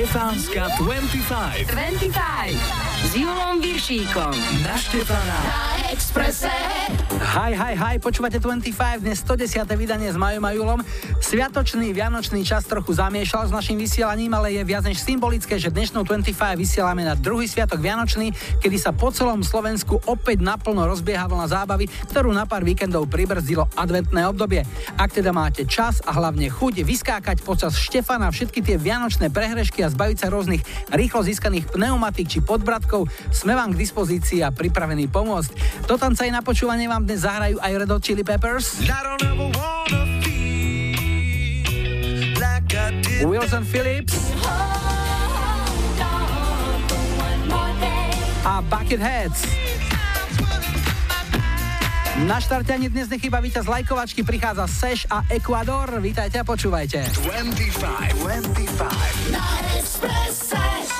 Štefánska 25. 25. S Julom Viršíkom. Na Štefána. Na Exprese. Hi, hi, hi, počúvate 25, dnes 110. vydanie s Majom a Julom. Sviatočný vianočný čas trochu zamiešal s našim vysielaním, ale je viac než symbolické, že dnešnú 25 vysielame na druhý sviatok vianočný, kedy sa po celom Slovensku opäť naplno rozbieha vlna zábavy, ktorú na pár víkendov pribrzdilo adventné obdobie. Ak teda máte čas a hlavne chuť vyskákať počas Štefana všetky tie vianočné prehrešky a zbaviť sa rôznych rýchlo získaných pneumatik či podbratkov, sme vám k dispozícii a pripravení pomôcť. Do tanca aj na počúvanie vám dnes zahrajú aj Red Hot Chili Peppers. Wilson Phillips a Bucketheads. Na štarte ani dnes nechyba víťaz lajkovačky, prichádza Seš a Ecuador. Vítajte a počúvajte. 25, 25.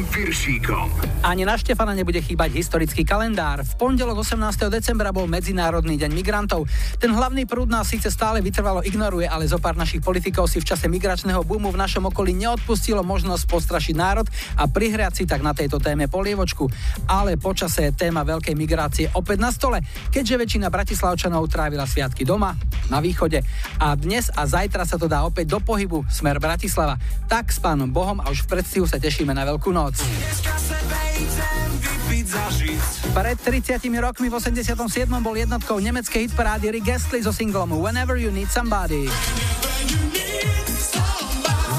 Julom Piršíkom. Ani na Štefana nebude chýbať historický kalendár. V pondelok 18. decembra bol Medzinárodný deň migrantov. Ten hlavný prúd nás síce stále vytrvalo ignoruje, ale zo pár našich politikov si v čase migračného boomu v našom okolí neodpustilo možnosť postrašiť národ a prihriať si tak na tejto téme polievočku. Ale počase je téma veľkej migrácie opäť na stole, keďže väčšina bratislavčanov trávila sviatky doma, na východe. A dnes a zajtra sa to dá opäť do pohybu smer Bratislava. Tak s pánom Bohom a už v predstihu sa tešíme na Veľkú noc. Pred 30 rokmi v 87. bol jednotkou nemeckej hitparády Rick Astley so singlom Whenever You Need Somebody.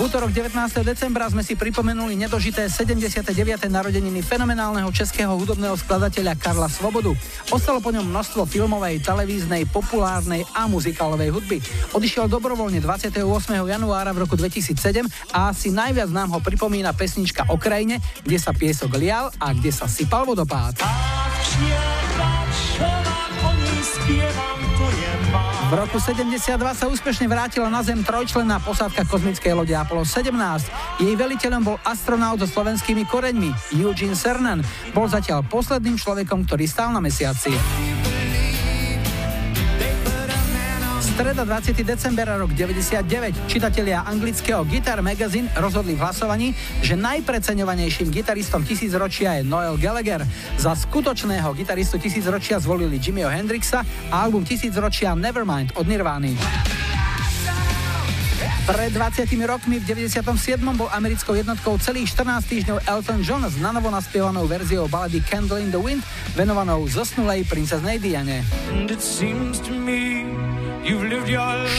V útorok 19. decembra sme si pripomenuli nedožité 79. narodeniny fenomenálneho českého hudobného skladateľa Karla Svobodu. Ostalo po ňom množstvo filmovej, televíznej, populárnej a muzikálovej hudby. Odišiel dobrovoľne 28. januára v roku 2007 a asi najviac nám ho pripomína pesnička o krajine, kde sa piesok lial a kde sa sypal vodopád. Roku 72 sa úspešne vrátila na Zem trojčlenná posádka kozmickej lode Apollo 17. Jej veliteľom bol astronaut so slovenskými koreňmi Eugene Cernan. Bol zatiaľ posledným človekom, ktorý stál na mesiaci. Streda 20. december rok 99 čitatelia anglického Guitar Magazine rozhodli v hlasovaní, že najpreceňovanejším gitaristom tisícročia je Noel Gallagher. Za skutočného gitaristu tisícročia zvolili Jimmyho Hendrixa a album tisícročia Nevermind od Nirvány. Pred 20 rokmi v 97. bol americkou jednotkou celých 14 týždňov Elton John s nanovo naspievanou verziou balady Candle in the Wind venovanou zosnulej princeznej Diane.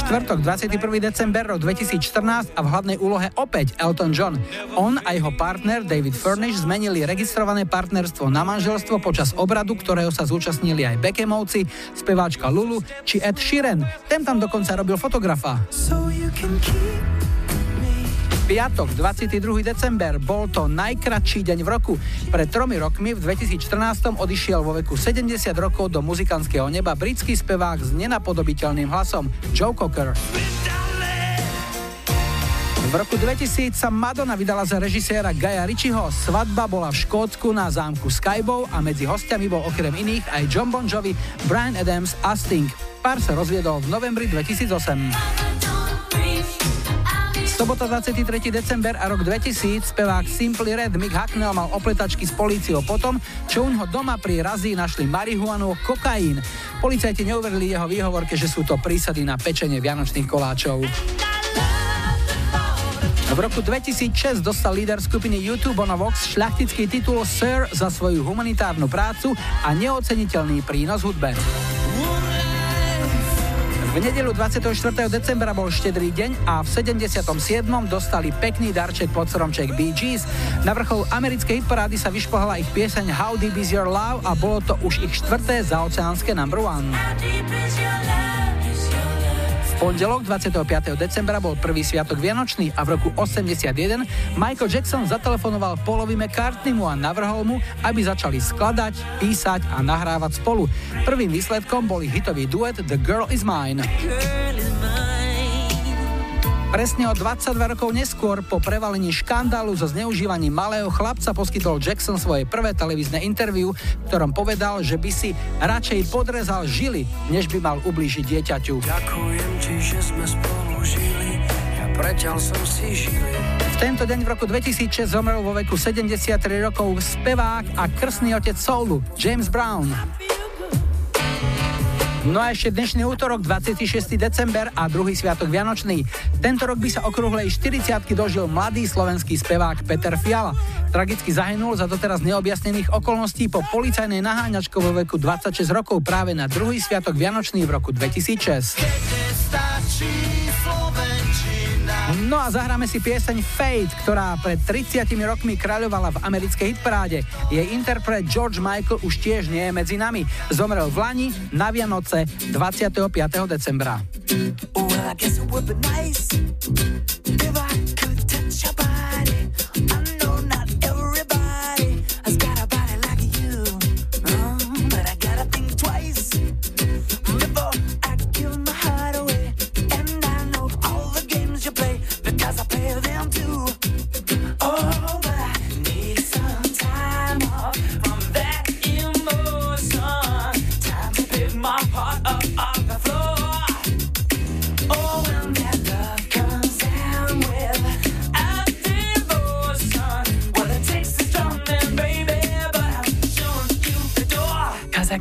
Štvrtok 21. december rok 2014 a v hlavnej úlohe opäť Elton John. On a jeho partner David Furnish zmenili registrované partnerstvo na manželstvo počas obradu, ktorého sa zúčastnili aj Beckhamovci, speváčka Lulu či Ed Sheeran. Ten tam dokonca robil fotografa. So Piatok, 22. december, bol to najkratší deň v roku. Pred tromi rokmi, v 2014, odišiel vo veku 70 rokov do muzikantského neba britský spevák s nenapodobiteľným hlasom Joe Cocker. V roku 2000 sa Madonna vydala za režiséra Gaja Ritchieho. Svadba bola v Škótsku na zámku Skybow a medzi hostiami bol okrem iných aj John Bon Jovi, Brian Adams a Sting. Pár sa rozviedol v novembri 2008. Sobota 23. december a rok 2000 spevák Simply Red Mick Hacknell mal opletačky s políciou potom, čo u ňoho doma pri razí našli marihuanu, kokain. Policajti neuverili jeho výhovorke, že sú to prísady na pečenie vianočných koláčov. V roku 2006 dostal líder skupiny YouTube Bono Vox šľachtický titul Sir za svoju humanitárnu prácu a neoceniteľný prínos hudbe. V nedelu 24. decembra bol štedrý deň a v 77. dostali pekný darček pod stromček Bee Gees. Na vrchol americkej hitparády sa vyšpohala ich pieseň How Deep Is Your Love a bolo to už ich štvrté zaoceánske number one pondelok 25. decembra bol prvý sviatok Vianočný a v roku 81 Michael Jackson zatelefonoval Paulovi McCartneymu a navrhol mu, aby začali skladať, písať a nahrávať spolu. Prvým výsledkom bol hitový duet The Girl Is Mine. Presne o 22 rokov neskôr, po prevalení škandálu so zneužívaním malého chlapca, poskytol Jackson svoje prvé televízne interviu, v ktorom povedal, že by si radšej podrezal žily, než by mal ublížiť dieťaťu. Ďakujem ti, že sme spolu žili, ja som si žili. V tento deň v roku 2006 zomrel vo veku 73 rokov spevák a krstný otec soulu James Brown. No a ešte dnešný útorok, 26. december a druhý sviatok Vianočný. Tento rok by sa okrúhlej 40 dožil mladý slovenský spevák Peter Fiala. Tragicky zahynul za doteraz neobjasnených okolností po policajnej naháňačke vo veku 26 rokov práve na druhý sviatok Vianočný v roku 2006. No a zahráme si pieseň Fate, ktorá pred 30 rokmi kráľovala v americkej hitparáde. Jej interpret George Michael už tiež nie je medzi nami. Zomrel v Lani na Vianoce 25. decembra. Well,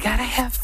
gotta have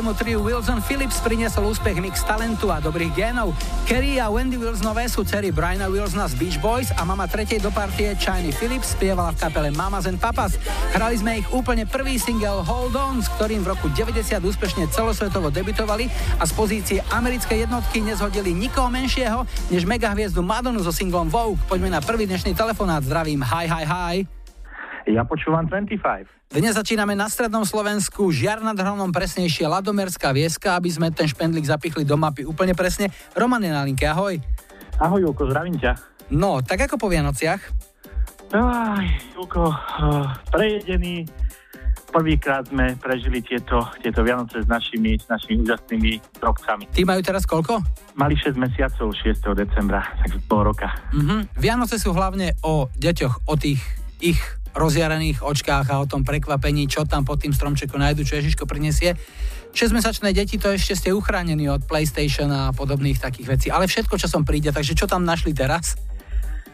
Americkému triu Wilson Phillips priniesol úspech mix talentu a dobrých génov. Kerry a Wendy Wills nové sú dcery Briana Wilsona z Beach Boys a mama tretej do partie Chiny Phillips spievala v kapele Mamas and Papas. Hrali sme ich úplne prvý single Hold On, s ktorým v roku 90 úspešne celosvetovo debitovali a z pozície americkej jednotky nezhodili nikoho menšieho než megahviezdu Madonu so singlom Vogue. Poďme na prvý dnešný telefonát. Zdravím, hi, hi, hi. Ja počúvam 25. Dnes začíname na strednom Slovensku, Žiar nad Hronom, presnejšie Ladomerská vieska, aby sme ten špendlík zapichli do mapy úplne presne. Roman je na linke, ahoj. Ahoj, Julko, zdravím ťa. No, tak ako po Vianociach? Aj, Julko, uh, prejedený. Prvýkrát sme prežili tieto, tieto Vianoce s našimi, s našimi úžasnými drobcami. Tí majú teraz koľko? Mali 6 mesiacov 6. decembra, takže pol roka. Mhm. Vianoce sú hlavne o deťoch, o tých ich rozjarených očkách a o tom prekvapení, čo tam pod tým stromčekom nájdu, čo Ježiško prinesie. 6-mesačné deti to ešte ste uchránení od PlayStation a podobných takých vecí, ale všetko, čo som príde, takže čo tam našli teraz?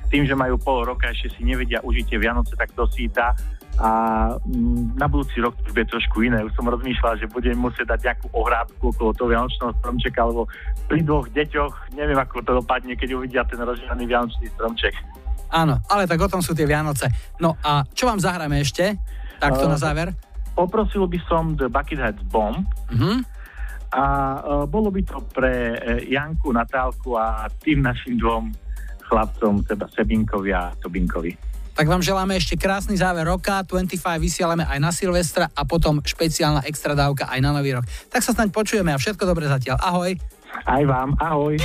Tým, že majú pol roka, ešte si nevedia užiť tie Vianoce tak dosýta a mm, na budúci rok to bude trošku iné. Už som rozmýšľal, že budem musieť dať nejakú ohrádku okolo toho Vianočného stromčeka, alebo pri dvoch deťoch, neviem ako to dopadne, keď uvidia ten rozžiarený Vianočný stromček. Áno, ale tak o tom sú tie Vianoce. No a čo vám zahráme ešte? Takto uh, na záver. Poprosil by som The Buckethead Bomb. Uh-huh. A uh, bolo by to pre uh, Janku, Natálku a tým našim dvom chlapcom, teda Sebinkovi a Tobinkovi. Tak vám želáme ešte krásny záver roka, 25 vysielame aj na Silvestra a potom špeciálna extra dávka aj na Nový rok. Tak sa snaď počujeme a všetko dobre zatiaľ. Ahoj. Aj vám, ahoj.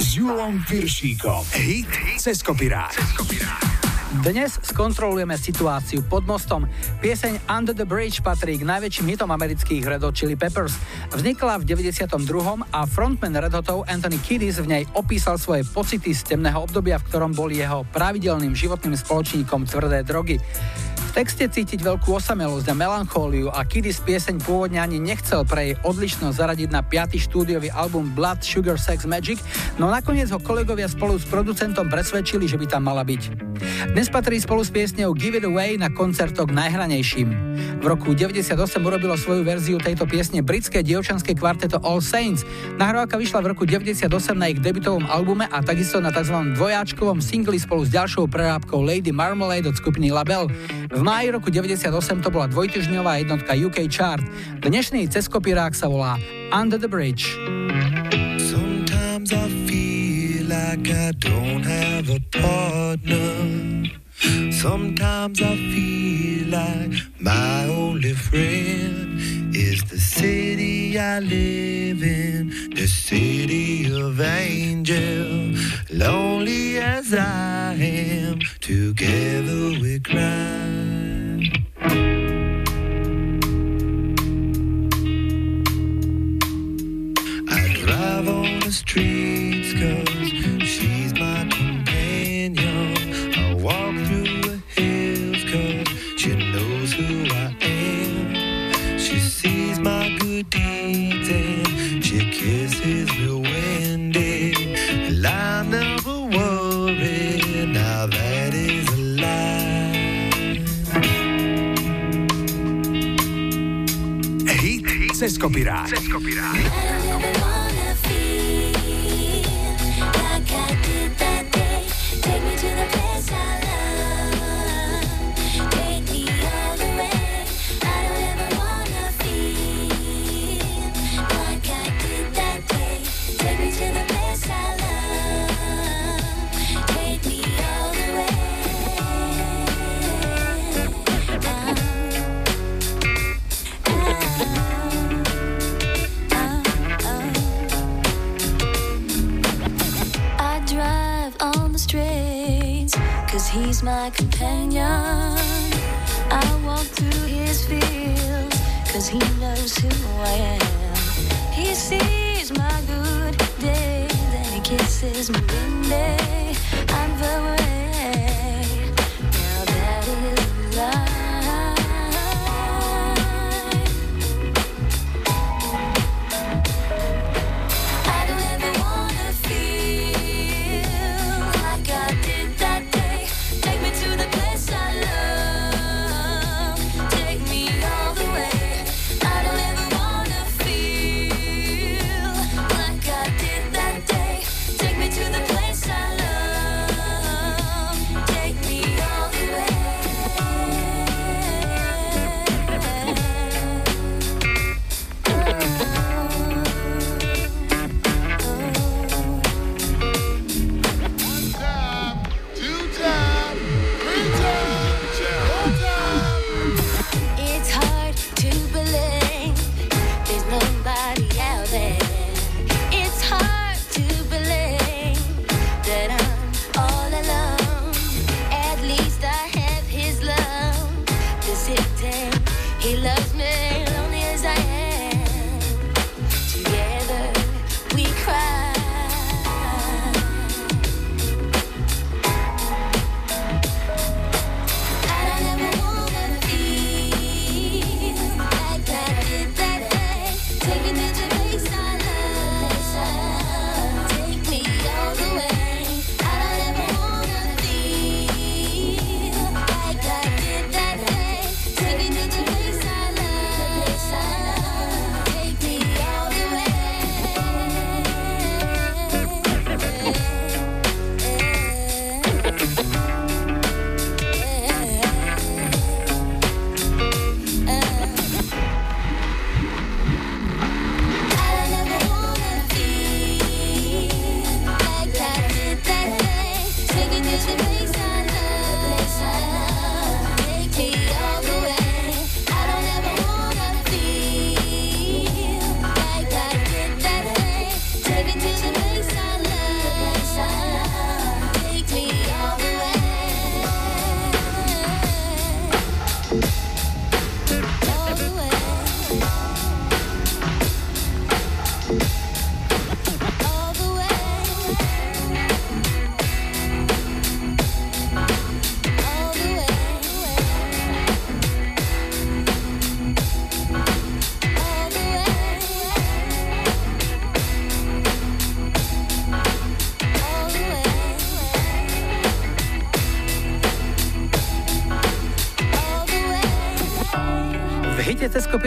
S Julom Piršíkom. Hit cez kopirát. Dnes skontrolujeme situáciu pod mostom. Pieseň Under the Bridge patrí k najväčším hitom amerických Red Hot Chili Peppers. Vznikla v 92. a frontman Red Hotov Anthony Kiddis v nej opísal svoje pocity z temného obdobia, v ktorom boli jeho pravidelným životným spoločníkom tvrdé drogy texte cítiť veľkú osamelosť a melanchóliu a Kiddis pieseň pôvodne ani nechcel pre jej odlišnosť zaradiť na 5. štúdiový album Blood Sugar Sex Magic, no nakoniec ho kolegovia spolu s producentom presvedčili, že by tam mala byť. Dnes patrí spolu s piesňou Give It Away na koncertok najhranejším. V roku 98 urobilo svoju verziu tejto piesne britské dievčanské kvarteto All Saints. Nahrávka vyšla v roku 98 na ich debutovom albume a takisto na tzv. dvojáčkovom singli spolu s ďalšou prerábkou Lady Marmalade od skupiny Label. V máji roku 98 to bola dvojtyžňová jednotka UK Chart. Dnešný ceskopirák sa volá Under the Bridge. Sometimes I feel like I don't have a partner Sometimes I feel like my only friend is the city I live in, the city of angels. Lonely as I am, together we cry. I drive on the streets. Hit, hit, Cescopirát. Cescopirát. He's my companion. I walk through his fields, cause he knows who I am. He sees my good days and he kisses my good day.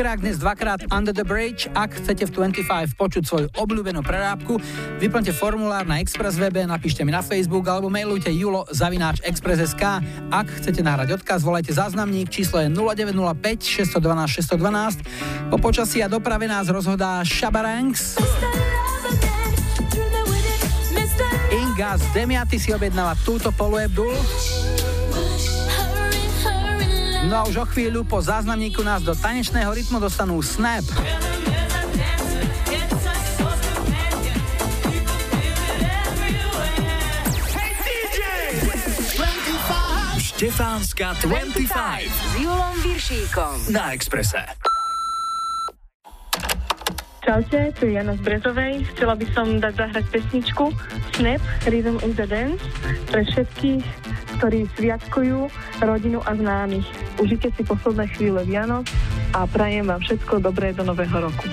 Kopirák dnes dvakrát Under the Bridge. Ak chcete v 25 počuť svoju obľúbenú prerábku, vyplňte formulár na Express webe, napíšte mi na Facebook alebo mailujte julo zavináč Express.sk. Ak chcete nahrať odkaz, volajte záznamník, číslo je 0905 612 612. Po počasí a doprave nás rozhodá Shabarangs. Inga z Demiaty si objednáva túto Polu Abdul. No a už o chvíľu po záznamníku nás do tanečného rytmu dostanú Snap. Štefánska 25 s Julom Viršíkom na Exprese. Čaute, tu je Jana z Brezovej. Chcela by som dať zahrať pesničku Snap Rhythm in the Dance pre všetkých, ktorí sviatkujú rodinu a známych. Užite si posledné chvíle Vianoc a prajem vám všetko dobré do nového roku.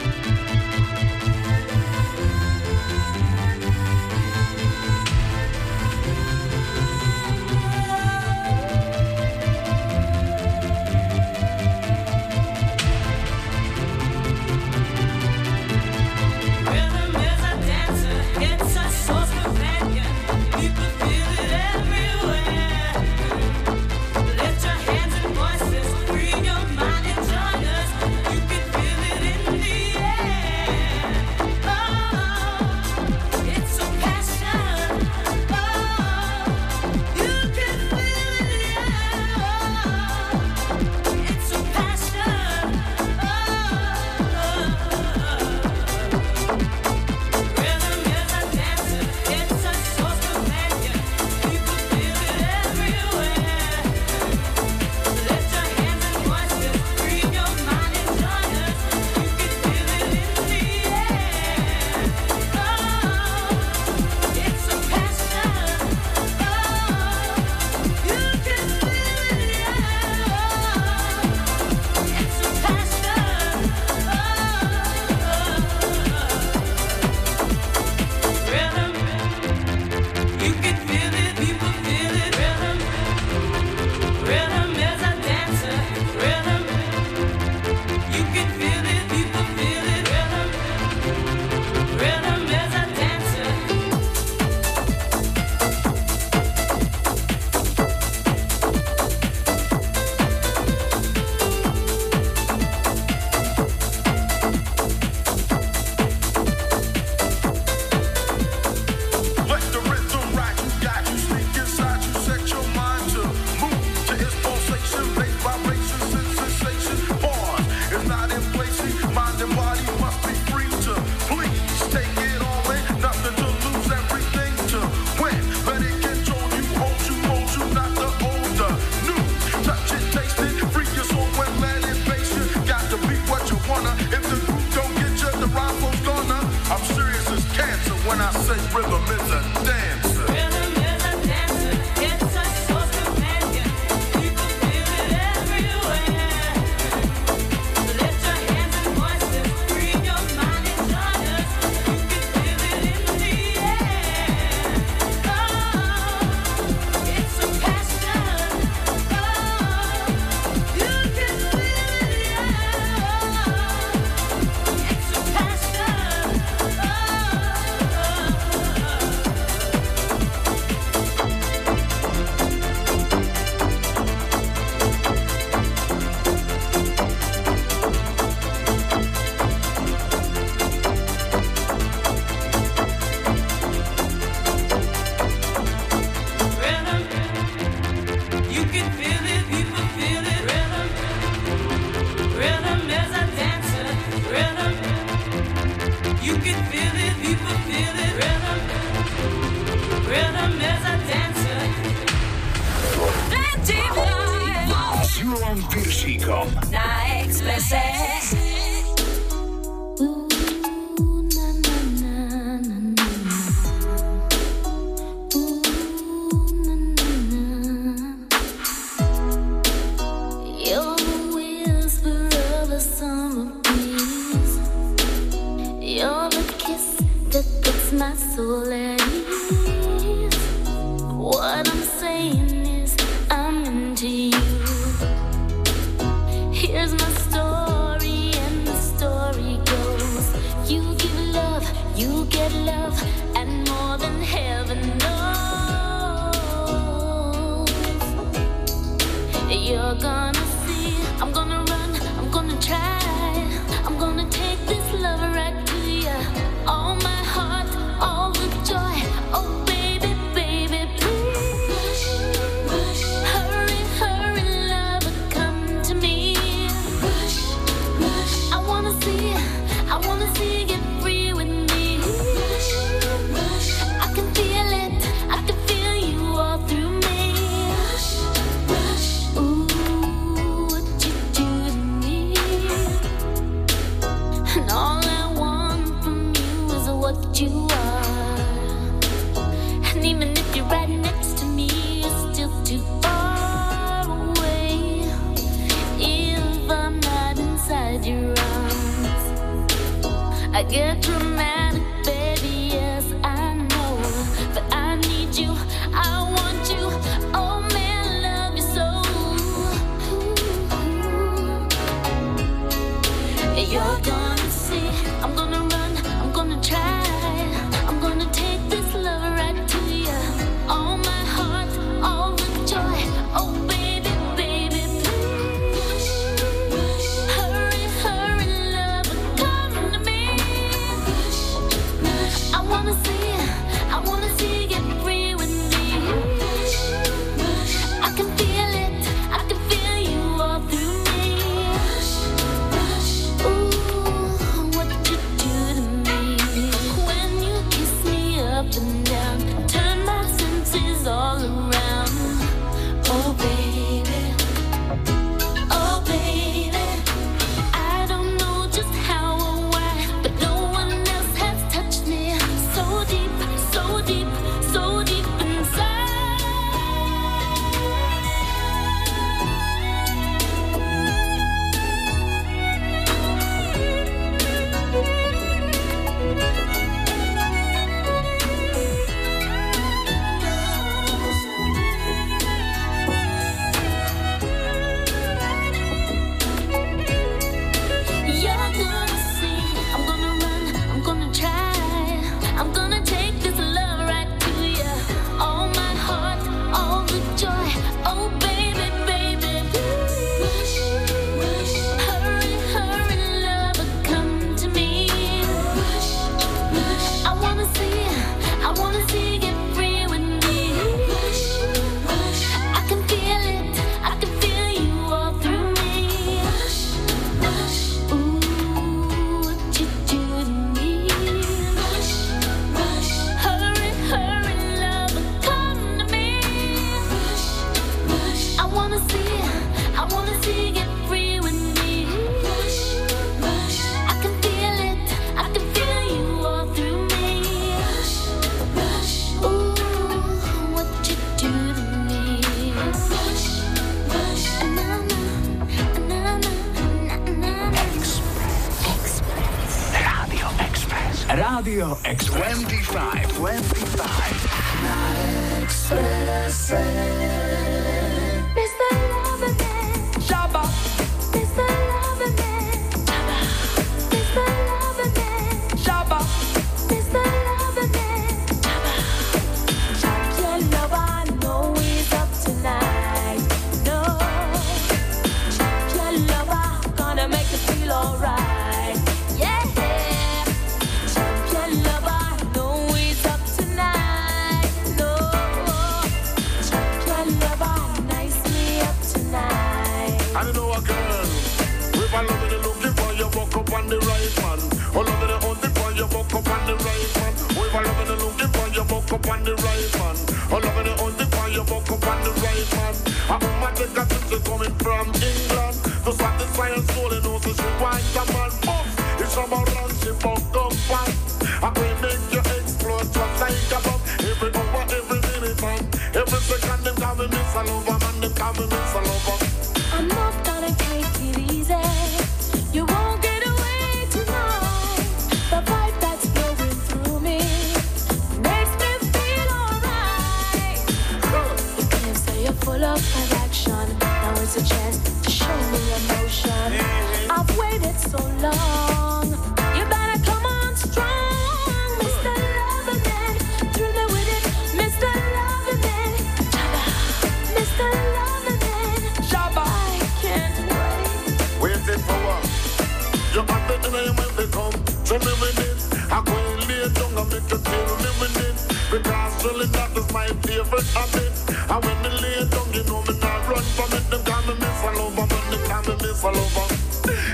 My favorite habit. And when me lay down, you know me not run from it. Them call me miss lover, man. They call me miss a lover.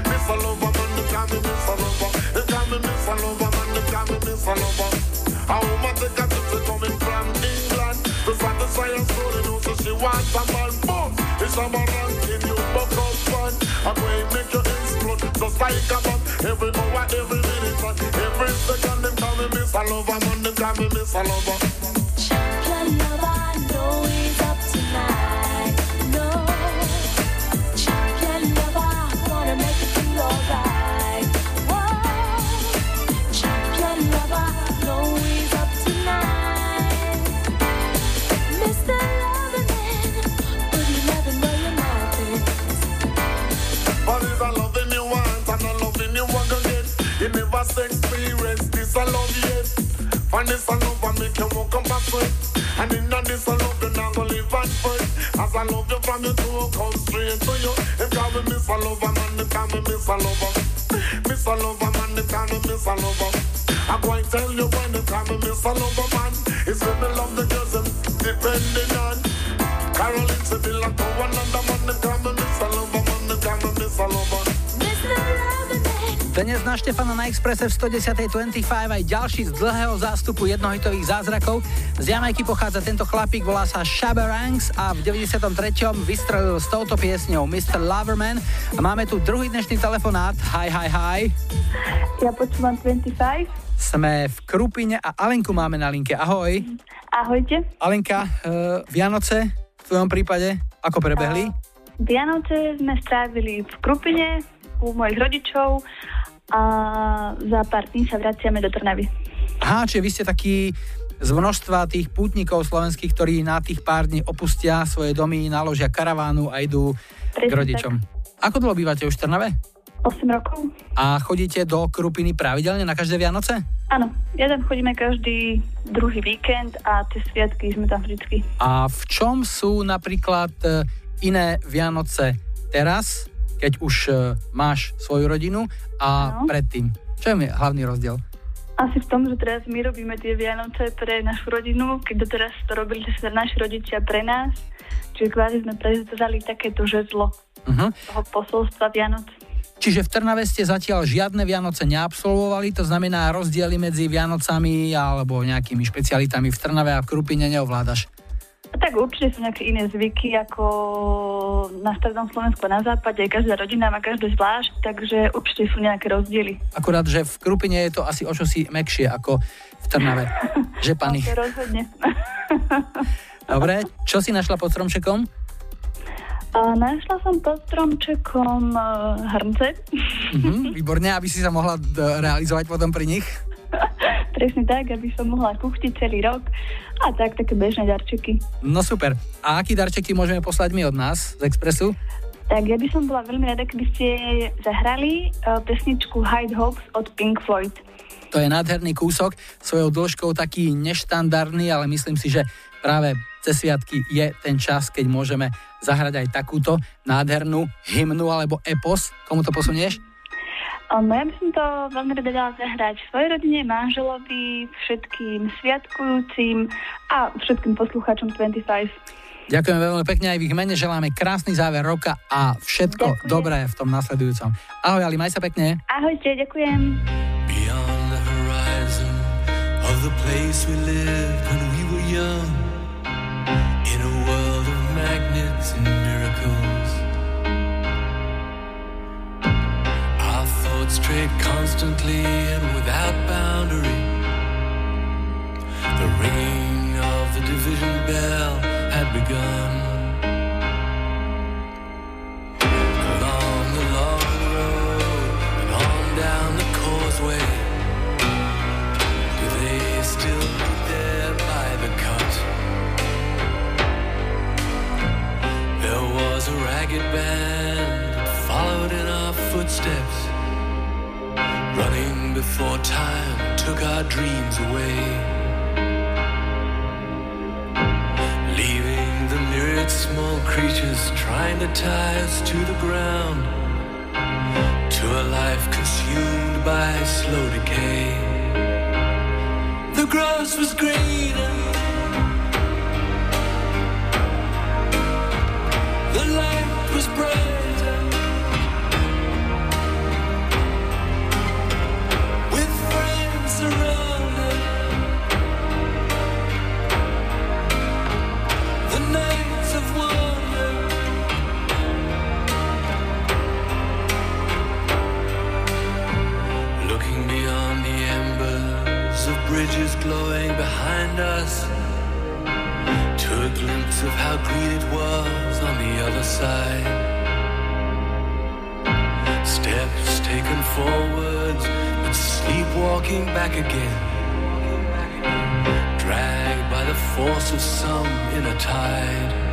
Miss a lover, man. They call me miss a lover. They call me miss lover, man. They call me miss lover. A woman take a trip coming from England to satisfy her soul. You know, so she wants a man. Boom. It's a ranking you buck up fun. I'm going to make you explode just like a bomb. Every hour, every minute, every second, them call me miss lover, man. Them call me miss a lover. Experience this. And I make you walk up and sweat. And in that this a love you not gonna live and fret. As I love you from your toe, come straight to you. Them call me miss a lover, man. Them call miss a lover. Miss a lover, man. Them call miss a lover. I'm going to tell you when they call me miss a lover, man. It's when me love the girls them depending on. And go oh, another man. Dnes na Štefana na Expresse v 110.25 aj ďalší z dlhého zástupu jednohitových zázrakov. Z Jamajky pochádza tento chlapík, volá sa Shabarangs a v 93. vystrelil s touto piesňou Mr. Loverman. A máme tu druhý dnešný telefonát. Hi, hi, hi. Ja počúvam 25. Sme v Krupine a Alenku máme na linke. Ahoj. Ahojte. Alenka, uh, Vianoce v tvojom prípade, ako prebehli? Vianoce sme strávili v Krupine u mojich rodičov a za pár dní sa vraciame do Trnavy. Aha, čiže vy ste takí z množstva tých pútnikov slovenských, ktorí na tých pár dní opustia svoje domy, naložia karavánu a idú k Presne rodičom. Ako dlho bývate už v Trnave? 8 rokov? A chodíte do Krupiny pravidelne na každé Vianoce? Áno, ja tam chodíme každý druhý víkend a tie sviatky sme tam vždycky. A v čom sú napríklad e, iné Vianoce teraz, keď už e, máš svoju rodinu a Áno. predtým? Čo je hlavný rozdiel? Asi v tom, že teraz my robíme tie Vianoce pre našu rodinu, keď doteraz to robili sa naši rodičia pre nás. Čiže kvázi sme prezali takéto žezlo Uh-huh. toho posolstva Vianoc. Čiže v Trnave ste zatiaľ žiadne Vianoce neabsolvovali, to znamená rozdiely medzi Vianocami alebo nejakými špecialitami v Trnave a v Krupine neovládaš. Tak určite sú nejaké iné zvyky ako na strednom Slovensku na západe. Každá rodina má každé zvlášť, takže určite sú nejaké rozdiely. Akurát, že v Krupine je to asi o čosi mekšie ako v Trnave. že pani. To rozhodne. Dobre, čo si našla pod stromčekom? A našla som pod stromčekom uh, hrnce. Mhm, výborne, aby si sa mohla d- realizovať potom pri nich. Presne tak, aby som mohla kuchtiť celý rok. A tak, také bežné darčeky. No super. A aký darček ti môžeme poslať my od nás z Expressu? Tak ja by som bola veľmi rada, keby ste zahrali uh, pesničku Hide Hopes od Pink Floyd. To je nádherný kúsok, svojou dĺžkou taký neštandardný, ale myslím si, že práve cez sviatky je ten čas, keď môžeme zahrať aj takúto nádhernú hymnu alebo epos. Komu to posunieš? Um, ja by som to veľmi rada dala zahrať svojej rodine, manželovi, všetkým sviatkujúcim a všetkým poslucháčom 25. Ďakujem veľmi pekne aj v ich mene, želáme krásny záver roka a všetko Ďakujem. dobré v tom nasledujúcom. Ahoj Ali, maj sa pekne. Ahojte, ďakujem. Beyond the horizon of the place we lived when we were young, constantly and without boundary. The ringing of the division bell had begun. Along the long road and on down the causeway. Do they still there by the cut? There was a ragged band that followed in our footsteps, Running before time took our dreams away. Leaving the myriad small creatures trying to tie us to the ground. To a life consumed by slow decay. The grass was greener. The light was bright. bridges glowing behind us. Took a glimpse of how green it was on the other side. Steps taken forwards, but sleepwalking back again. Dragged by the force of some inner tide.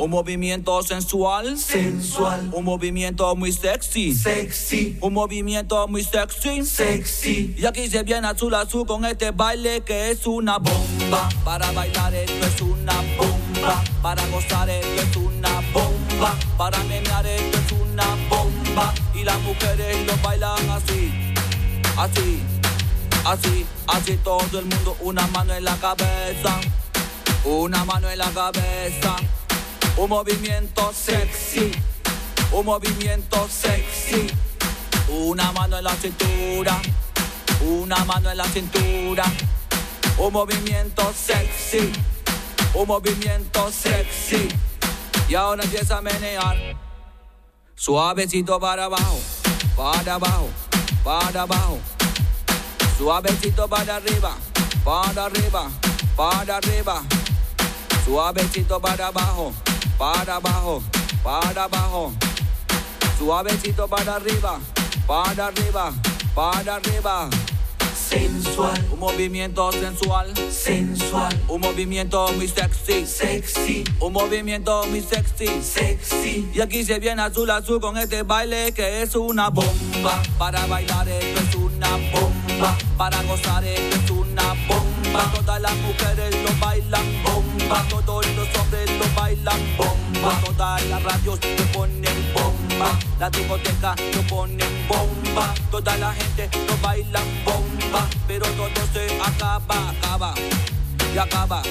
Un movimiento sensual. Sensual. Un movimiento muy sexy. Sexy. Un movimiento muy sexy. Sexy. Y aquí se viene azul azul con este baile que es una bomba. Para bailar esto es una bomba. Para gozar esto es una bomba. Para menear esto es una bomba. Y las mujeres lo bailan así. Así. Así. Así todo el mundo. Una mano en la cabeza. Una mano en la cabeza, un movimiento sexy, un movimiento sexy. Una mano en la cintura, una mano en la cintura. Un movimiento sexy, un movimiento sexy. Y ahora empieza a menear. Suavecito para abajo, para abajo, para abajo. Suavecito para arriba, para arriba, para arriba. Suavecito para abajo, para abajo, para abajo. Suavecito para arriba, para arriba, para arriba. Sensual, un movimiento sensual, sensual, un movimiento muy sexy, sexy, un movimiento muy sexy, sexy. Y aquí se viene azul azul con este baile que es una bomba. Para bailar esto es una bomba, para gozar esto es una bomba. Todas las mujeres lo bailan bomba, todos los hombres lo bailan bomba. Todas las radios lo ponen bomba, la discoteca lo ponen bomba. Toda la gente lo bailan bomba, pero todo se acaba, acaba y acaba.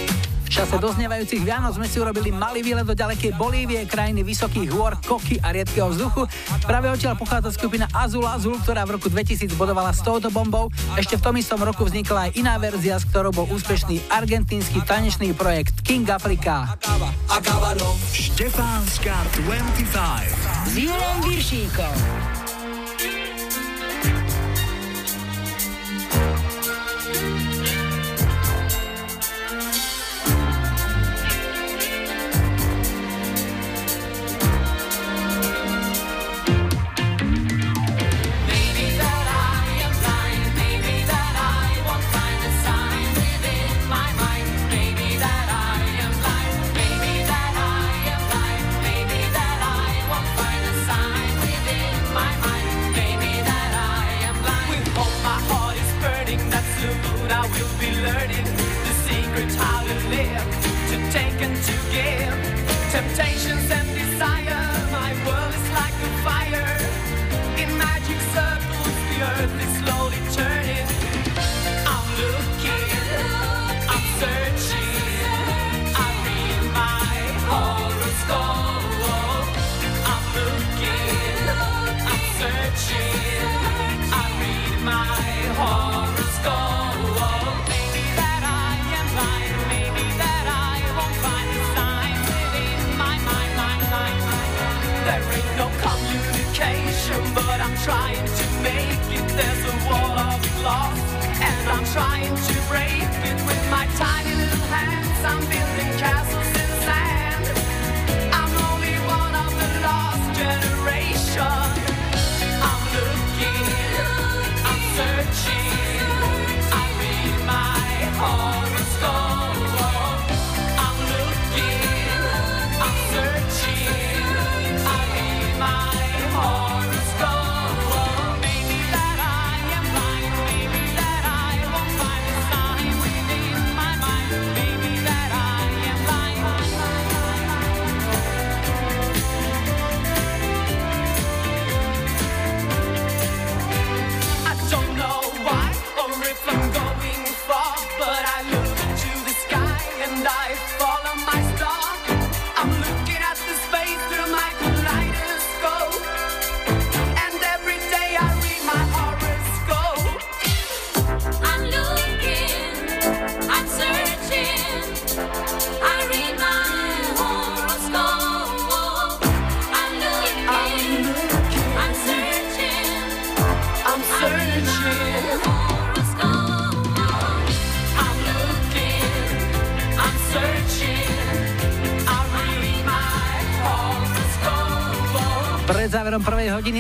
V čase doznievajúcich Vianoc sme si urobili malý výlet do ďalekej Bolívie, krajiny vysokých hôr, koky a riedkeho vzduchu. Práve odtiaľ pochádza skupina Azul Azul, ktorá v roku 2000 bodovala s touto bombou. Ešte v tom istom roku vznikla aj iná verzia, s ktorou bol úspešný argentínsky tanečný projekt King Africa. Štefánska 25. S Julom Viršíkom.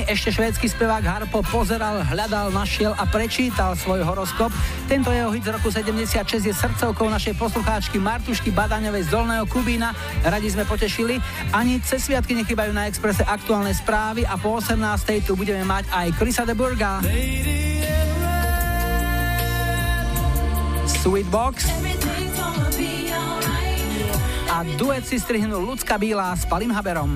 Ešte švédsky spevák Harpo pozeral, hľadal, našiel a prečítal svoj horoskop. Tento jeho hit z roku 76 je srdcovkou našej poslucháčky Martušky Badaňovej z Dolného Kubína. Radi sme potešili. Ani cez sviatky nechybajú na Exprese aktuálne správy a po 18. tu budeme mať aj Chrisa de Burga. Sweetbox a duet si strihnul Lucka Bílá s Palim Haberom.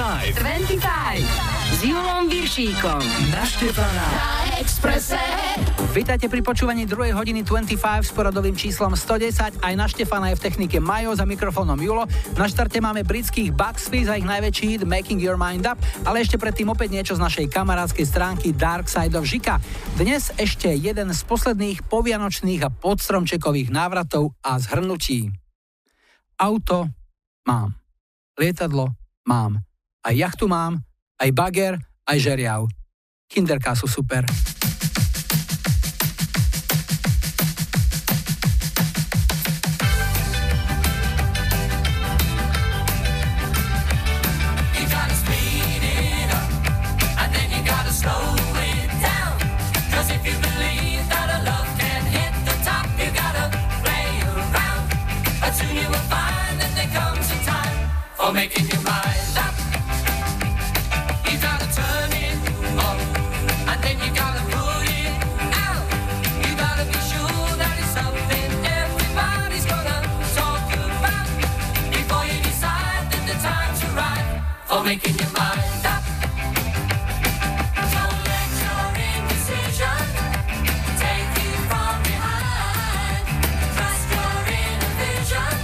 25 25 s Julom Viršíkom na Štefana. na. Vítajte pri počúvaní 2. hodiny 25 s poradovým číslom 110. Aj na Štefana je v technike Majo za mikrofónom Julo. Na štarte máme britských Bucks Fizz a ich najväčší hit Making Your Mind Up, ale ešte predtým opäť niečo z našej kamarádskej stránky Dark Side of Žika. Dnes ešte jeden z posledných povianočných a podstromčekových návratov a zhrnutí. Auto mám. Lietadlo mám. Aj jachtu mám, aj bager, aj žeriav. Kinderka sú super. Making your mind up. Don't let your indecision take you from behind. Trust your inner vision.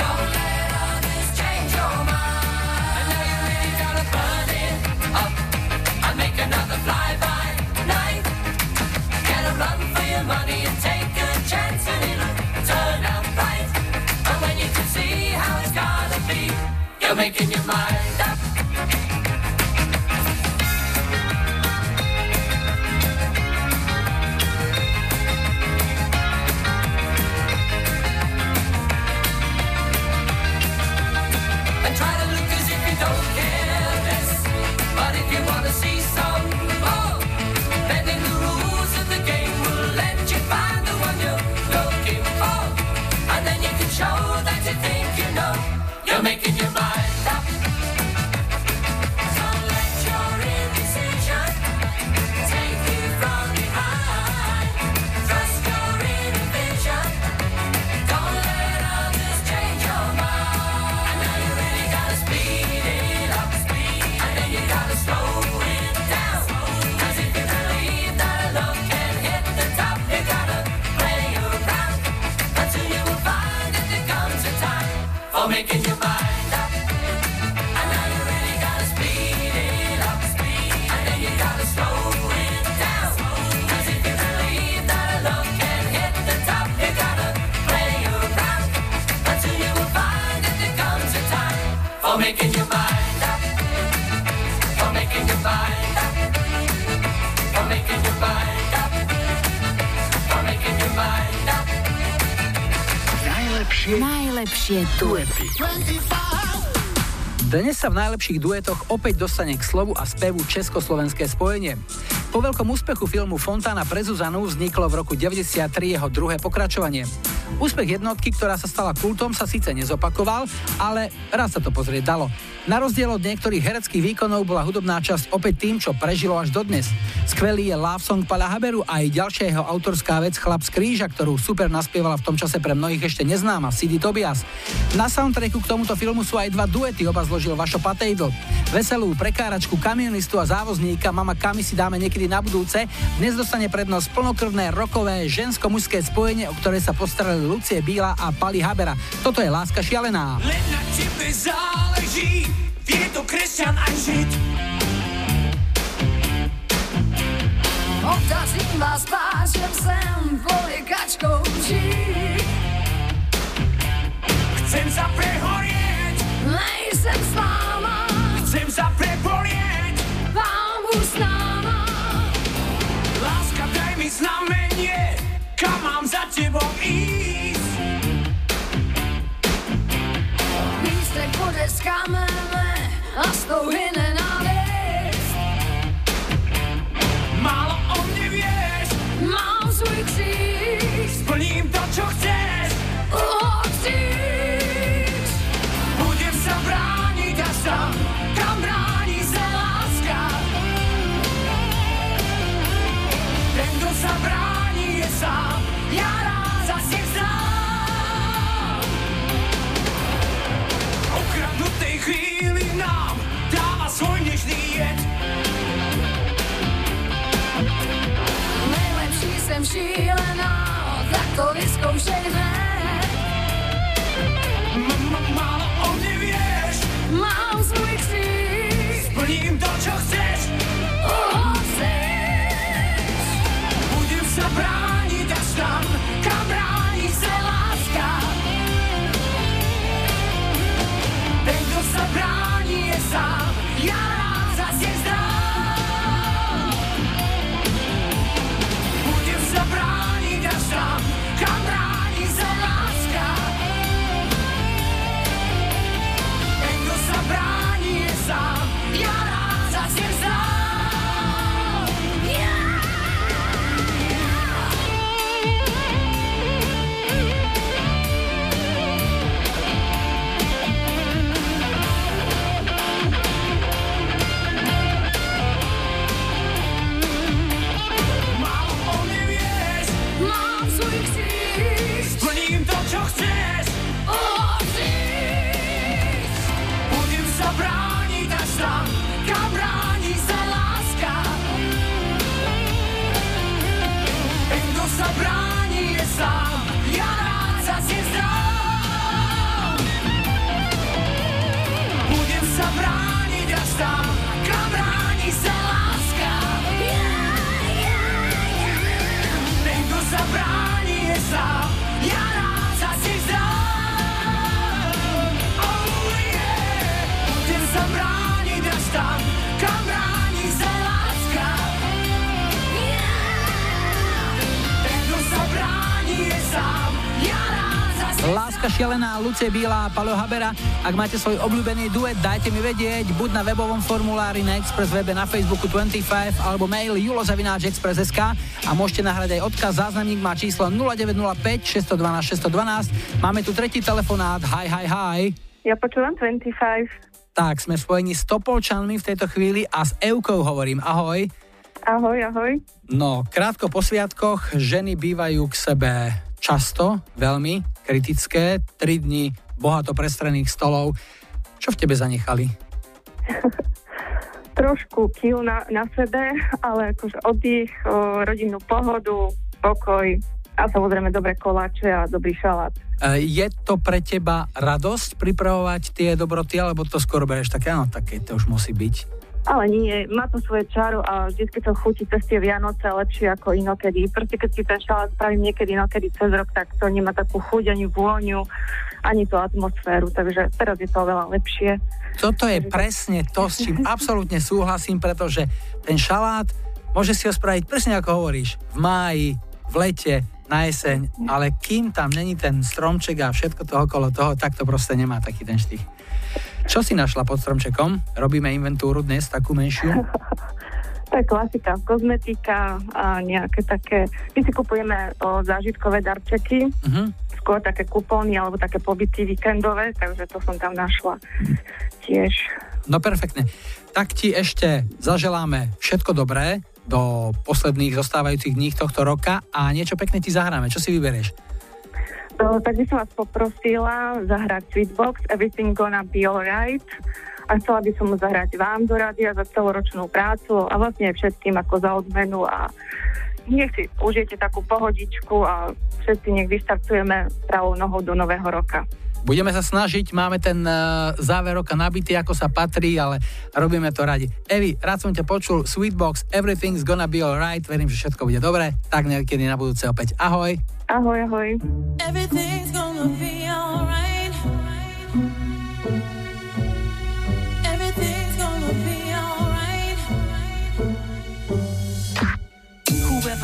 Don't let others change your mind. And now you really gotta burn it up and make another flyby night. Get a run for your money and take a chance and it'll turn out right. And when you can see how it's gotta be, you're making your mind Dnes sa v najlepších duetoch opäť dostane k slovu a spevu Československé spojenie. Po veľkom úspechu filmu Fontána pre Zuzanu vzniklo v roku 93 jeho druhé pokračovanie. Úspech jednotky, ktorá sa stala kultom, sa síce nezopakoval, ale raz sa to pozrieť dalo. Na rozdiel od niektorých hereckých výkonov bola hudobná časť opäť tým, čo prežilo až dodnes. Skvelý je Love Song Pala Haberu a aj ďalšia jeho autorská vec Chlap z kríža, ktorú super naspievala v tom čase pre mnohých ešte neznáma Sidi Tobias. Na soundtracku k tomuto filmu sú aj dva duety, oba zložil Vašo Patejdl. Veselú prekáračku kamionistu a závozníka Mama Kami si dáme niekedy na budúce. Dnes dostane prednosť plnokrvné rokové žensko-mužské spojenie, o ktoré sa postarali spolu Lucie Bíla a Pali Habera. Toto je Láska šialená. Len na tebe záleží, je to kresťan aj žid. Obdařím vás pážem sem, poliekačkou žít. Chcem sa prehorieť, nejsem s sláma. Chcem sa prebolieť, vám už náma. Láska, daj mi znamenie. Kam mám za tebou ísť? Lístek bude z a z touhy nenávist. Málo o mne vieš, mám svůj kříž. Šílená, tak to vyzkoušej. Lucie Bílá a Palo Habera. Ak máte svoj obľúbený duet, dajte mi vedieť, buď na webovom formulári na Express webe na Facebooku 25 alebo mail julozavináčexpress.sk a môžete nahrať aj odkaz. Záznamník má číslo 0905 612 612. Máme tu tretí telefonát. Hi, hi, hi. Ja počúvam 25. Tak, sme spojení s Topolčanmi v tejto chvíli a s Eukou hovorím. Ahoj. Ahoj, ahoj. No, krátko po sviatkoch ženy bývajú k sebe často, veľmi kritické. Tri dni bohato prestrených stolov. Čo v tebe zanechali? Trošku kill na, na sebe, ale akože oddych, rodinnú pohodu, pokoj a samozrejme dobré koláče a dobrý šalát. E, Je to pre teba radosť pripravovať tie dobroty, alebo to skôr bereš také, áno, také to už musí byť. Ale nie, má to svoje čaro a vždy to chutí cez tie Vianoce lepšie ako inokedy. Proste keď si ten šalát spravím niekedy inokedy cez rok, tak to nemá takú chuť, ani vôňu, ani tú atmosféru, takže teraz je to oveľa lepšie. Toto je presne to, s čím absolútne súhlasím, pretože ten šalát, môže si ho spraviť presne ako hovoríš, v máji, v lete, na jeseň, ale kým tam není ten stromček a všetko to okolo toho, tak to proste nemá taký ten štých. Čo si našla pod stromčekom? Robíme inventúru dnes, takú menšiu. To je klasika, kozmetika a nejaké také... My si kupujeme o, zážitkové darčeky, Uh-huh. skôr také kupóny alebo také pobyty víkendové, takže to som tam našla tiež. No perfektne. Tak ti ešte zaželáme všetko dobré do posledných zostávajúcich dní tohto roka a niečo pekné ti zahráme. Čo si vyberieš? To, tak by som vás poprosila zahrať Sweetbox Everything Gonna Be Alright a chcela by som zahrať vám do rádia za celoročnú prácu a vlastne všetkým ako za odmenu a nech si užijete takú pohodičku a všetci nech vystartujeme pravou nohou do nového roka. Budeme sa snažiť, máme ten uh, záver roka nabitý, ako sa patrí, ale robíme to radi. Evi, rád som ťa počul, Sweetbox, Everything's gonna be alright, verím, že všetko bude dobre, tak niekedy na budúce opäť. Ahoj. Ahoj, ahoj. Everything's gonna be alright.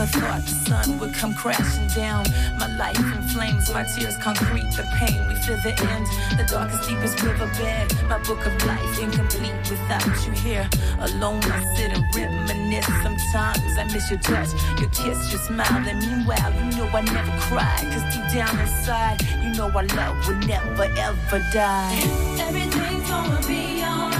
Never thought the sun would come crashing down. My life in flames, my tears concrete, the pain. We feel the end, the darkest, deepest riverbed. My book of life incomplete without you here. Alone, I sit and reminisce. Sometimes I miss your touch, your kiss, your smile. And meanwhile, you know I never cry. Cause deep down inside, you know our love will never ever die. Everything's gonna be alright.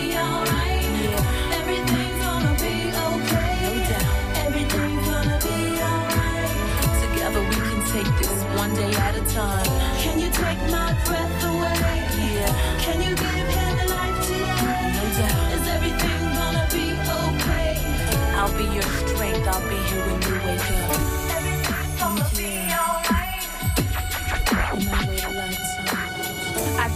time. Can you take my breath away? Yeah. Can you give him life today? No doubt. Is everything gonna be okay? I'll be your strength. I'll be here when you wake up.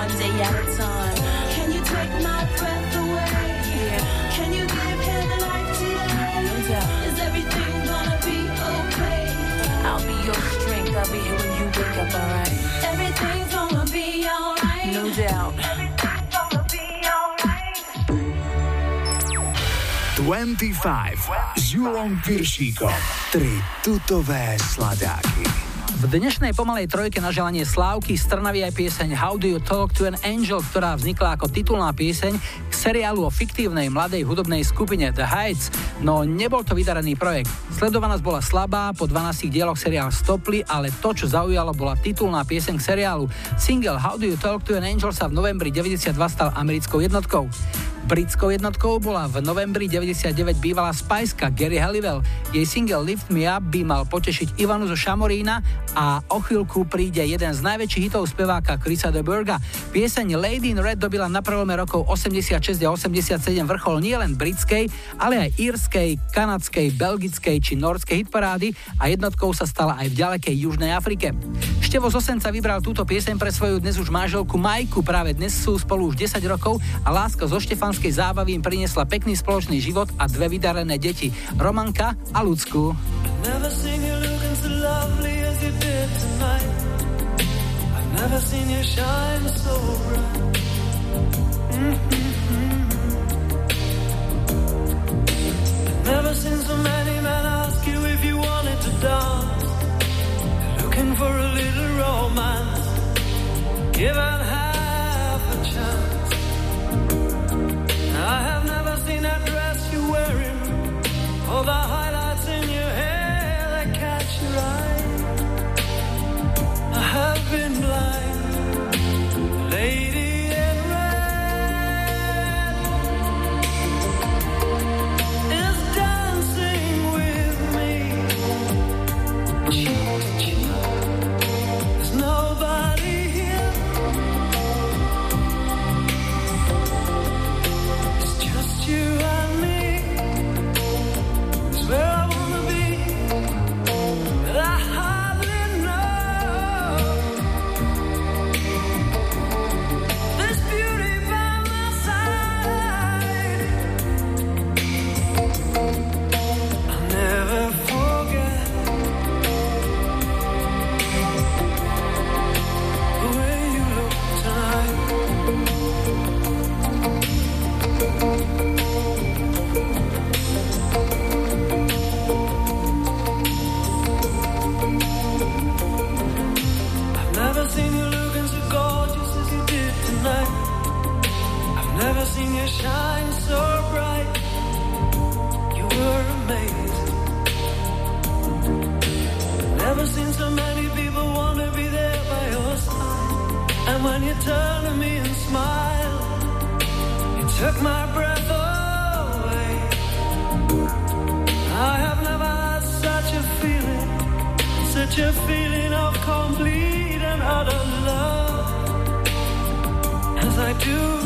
One day at a time. Can you take my breath away? Yeah. Can you give him a life today? No doubt. Is everything gonna be okay? I'll be your strength. I'll be here when you wake up, alright? Everything's gonna be alright. No doubt. Everything's gonna be alright. 25 s Julom Viršíkom. Tri tutové sladáky. V dnešnej pomalej trojke na želanie Slávky z Trnavy aj pieseň How Do You Talk to an Angel, ktorá vznikla ako titulná pieseň k seriálu o fiktívnej mladej hudobnej skupine The Heights, no nebol to vydarený projekt. Sledovanosť bola slabá, po 12 dieloch seriál stopli, ale to, čo zaujalo, bola titulná pieseň k seriálu. Single How Do You Talk to an Angel sa v novembri 92 stal americkou jednotkou. Britskou jednotkou bola v novembri 99 bývalá Spajska Gary Halliwell. Jej single Lift Me Up by mal potešiť Ivanu zo Šamorína a o chvíľku príde jeden z najväčších hitov speváka Chrisa de Burga. Pieseň Lady in Red dobila na prelome rokov 86 a 87 vrchol nielen britskej, ale aj írskej, kanadskej, belgickej či norskej hitparády a jednotkou sa stala aj v ďalekej Južnej Afrike. Števo z Osenca vybral túto pieseň pre svoju dnes už manželku Majku. Práve dnes sú spolu už 10 rokov a láska zo Štefanskej zábavy im priniesla pekný spoločný život a dve vydarené deti. Romanka a Lucku. Never seen. Mm-hmm. So many men ask you if you wanted to dance. Looking for a little romance. Given half a chance. I have never seen that dress you're wearing. Or the highlights in your hair that catch your eye. I have been blind, complete and utter love as I do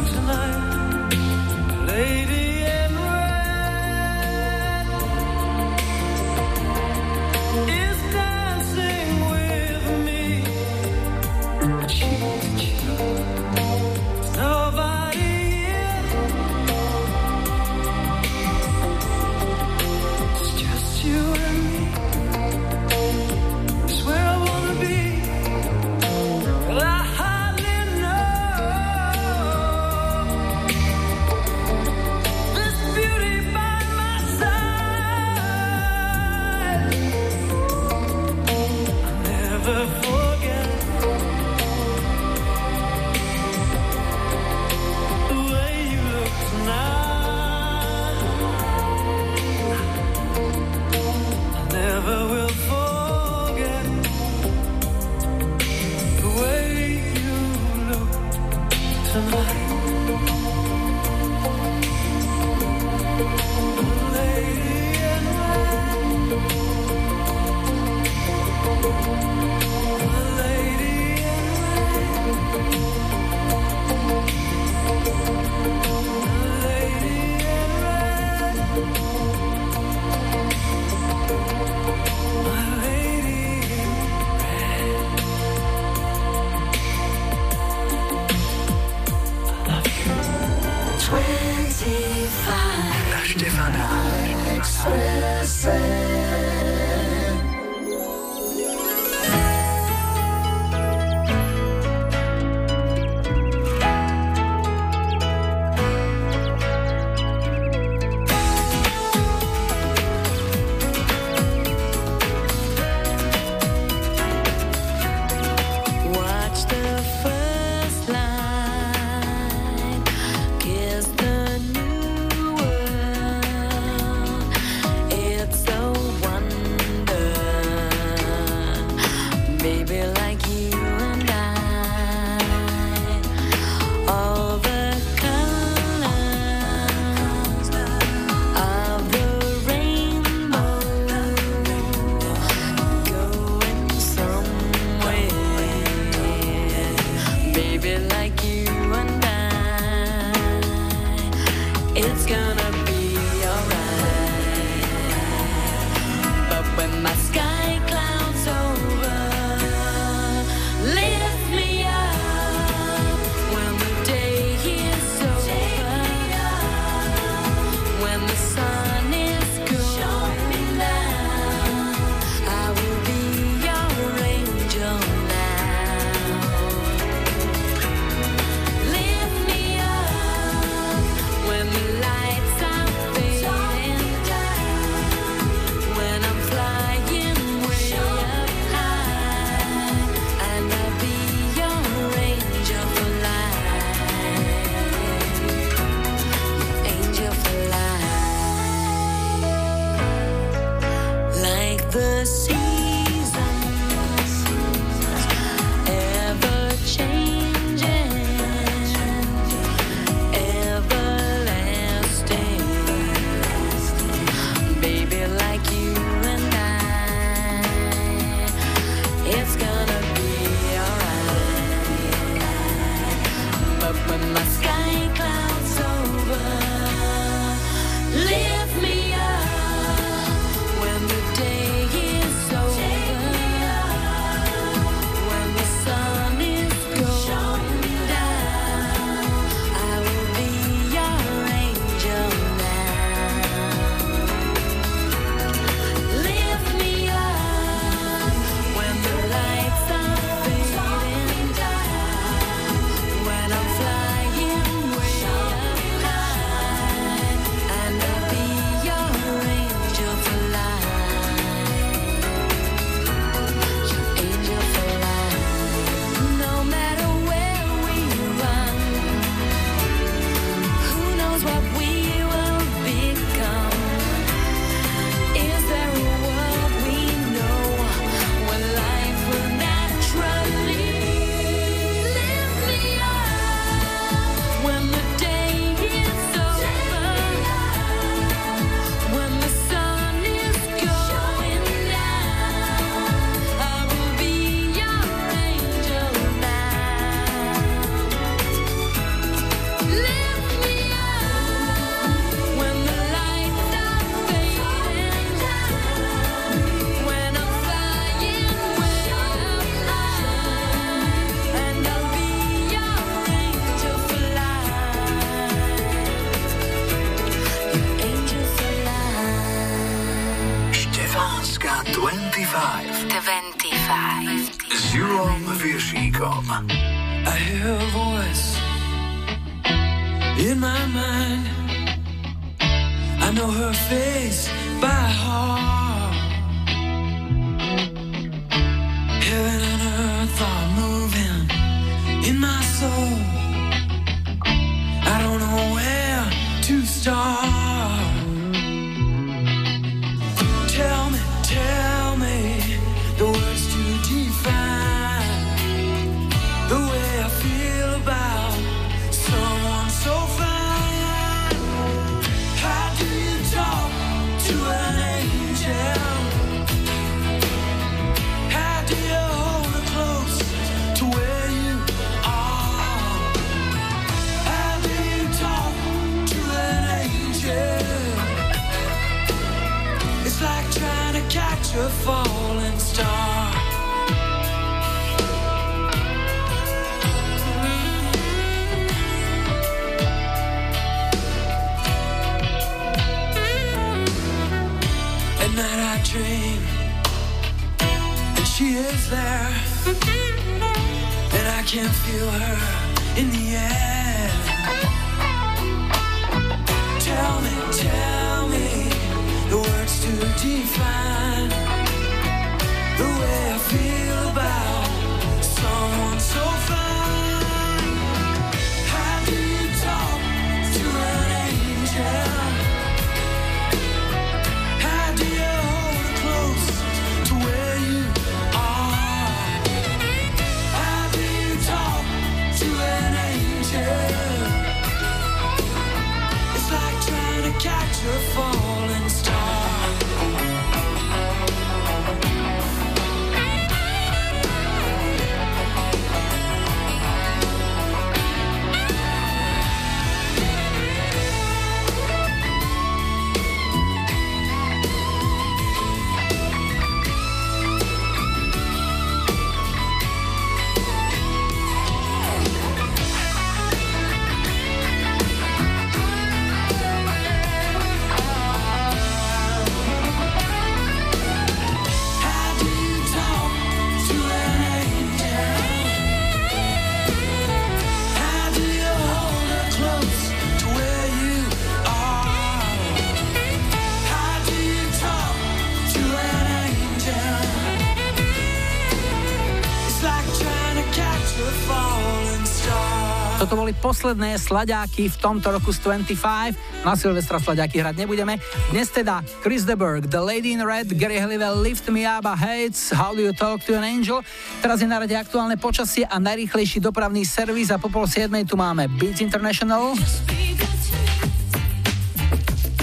boli posledné slaďáky v tomto roku z 25. Na Silvestra slaďáky hrať nebudeme. Dnes teda Chris de Burgh, The Lady in Red, Gary Halliwell, Lift Me Up a Hates, How Do You Talk to an Angel. Teraz je na rade aktuálne počasie a najrýchlejší dopravný servis a po pol siedmej tu máme Beats International.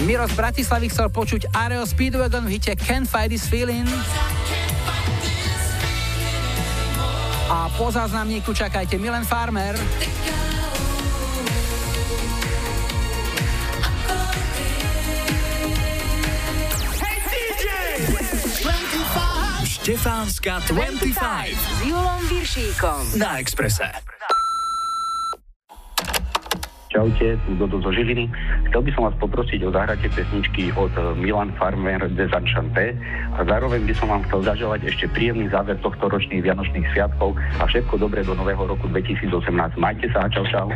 Miro z Bratislavy chcel počuť Aereo Speedwagon v hite Can't Fight This Feeling. A po záznamníku čakajte Milan Farmer. Štefánska 25 s Julom Viršíkom. na Exprese. Čaute, tu Dodo zo Žiliny. Chcel by som vás poprosiť o zahratie pesničky od eh, Milan Farmer Desanchanté a zároveň by som vám chcel zaželať ešte príjemný záver tohto ročných Vianočných sviatkov a všetko dobré do nového roku 2018. Majte sa a čau čau.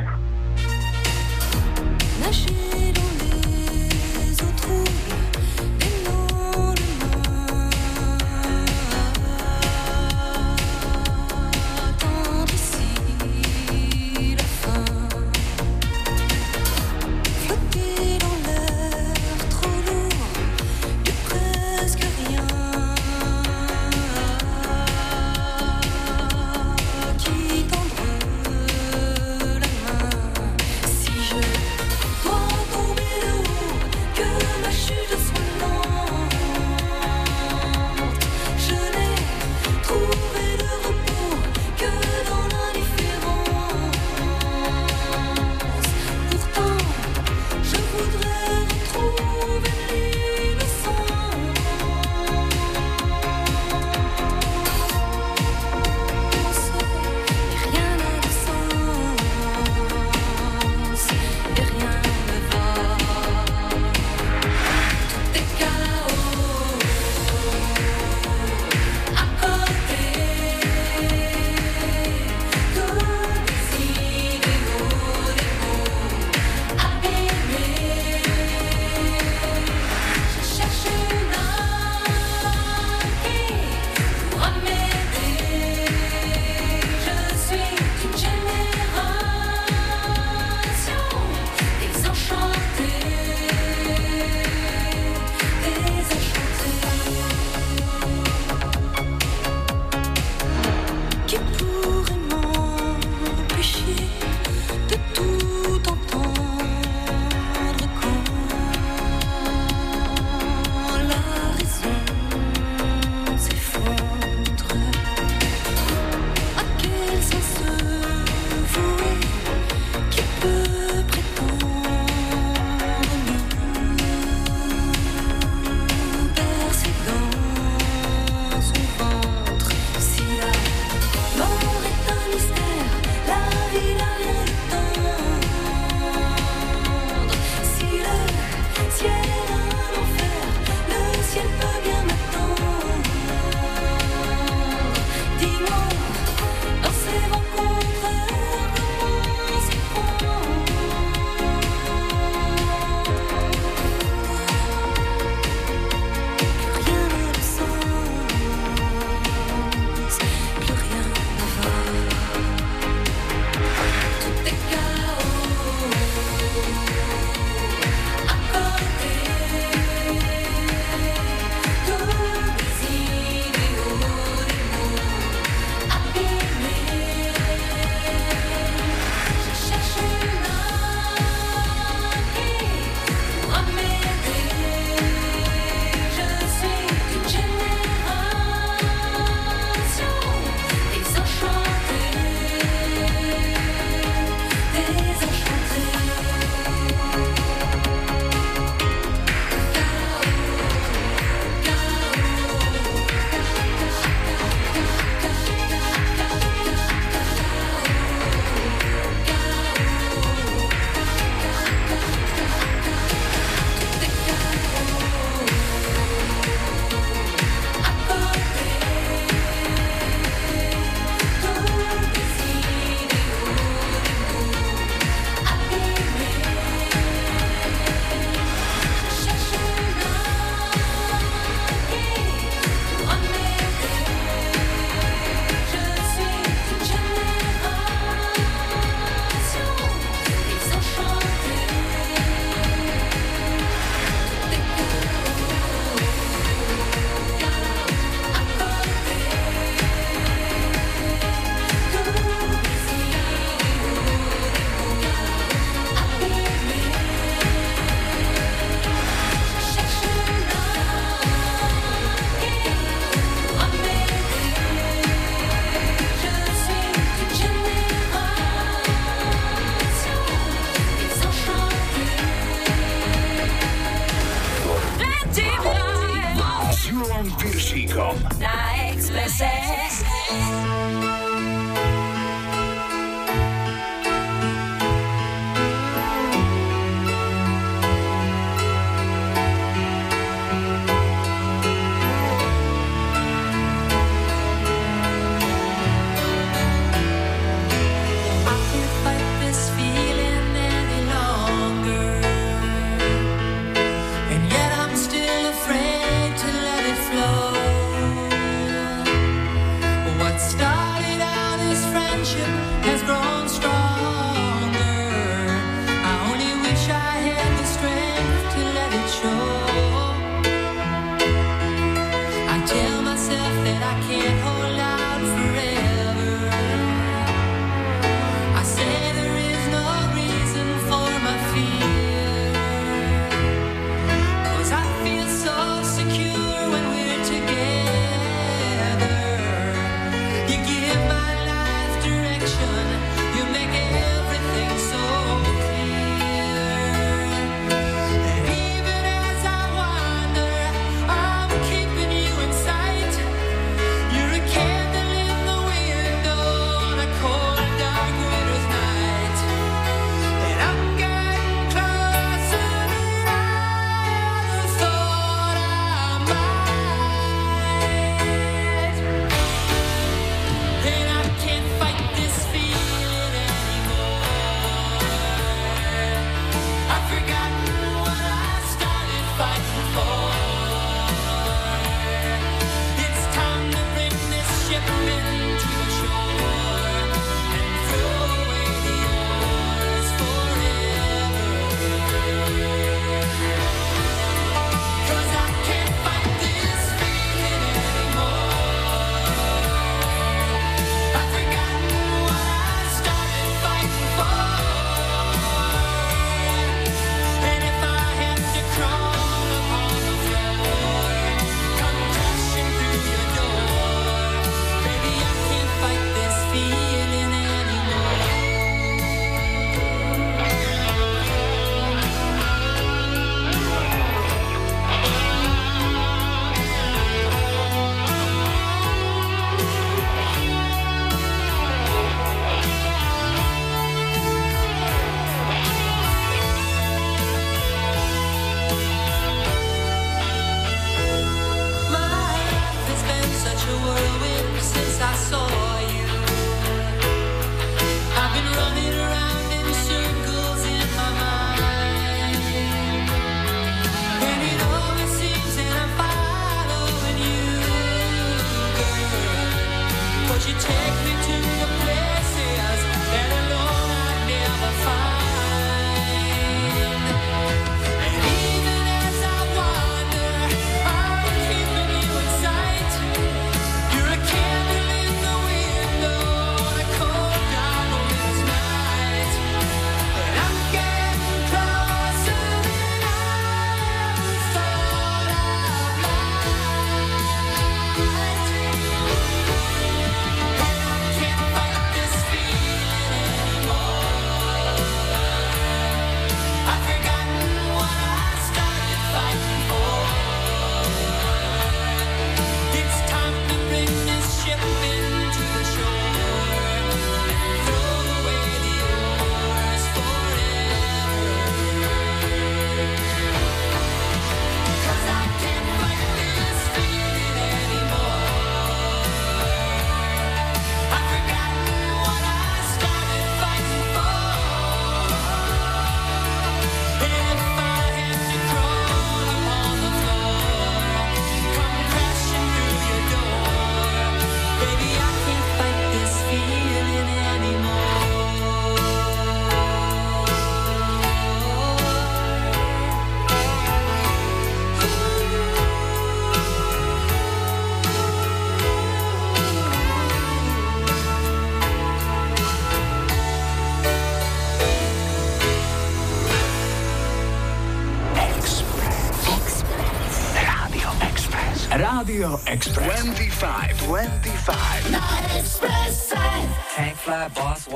na Exprese.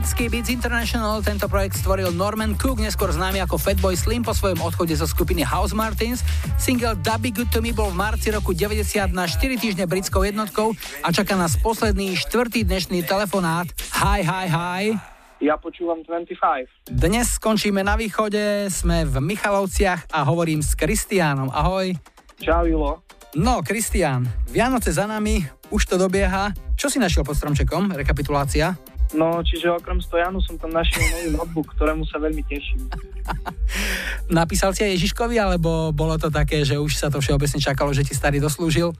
Britský Beats International, tento projekt stvoril Norman Cook, neskôr známy ako Fatboy Slim po svojom odchode zo skupiny House Martins. Single Dubby Good To Me bol v marci roku 90 na 4 týždne britskou jednotkou a čaká nás posledný štvrtý dnešný telefonát. Hi, hi, hi. Ja počúvam 25. Dnes skončíme na východe, sme v Michalovciach a hovorím s Kristiánom. Ahoj. Čau, Julo. No, Kristián, Vianoce za nami, už to dobieha. Čo si našiel pod stromčekom? Rekapitulácia. No, čiže okrem stojanu som tam našiel nový notebook, ktorému sa veľmi teším. Napísal si aj Ježiškovi, alebo bolo to také, že už sa to všeobecne čakalo, že ti starý doslúžil?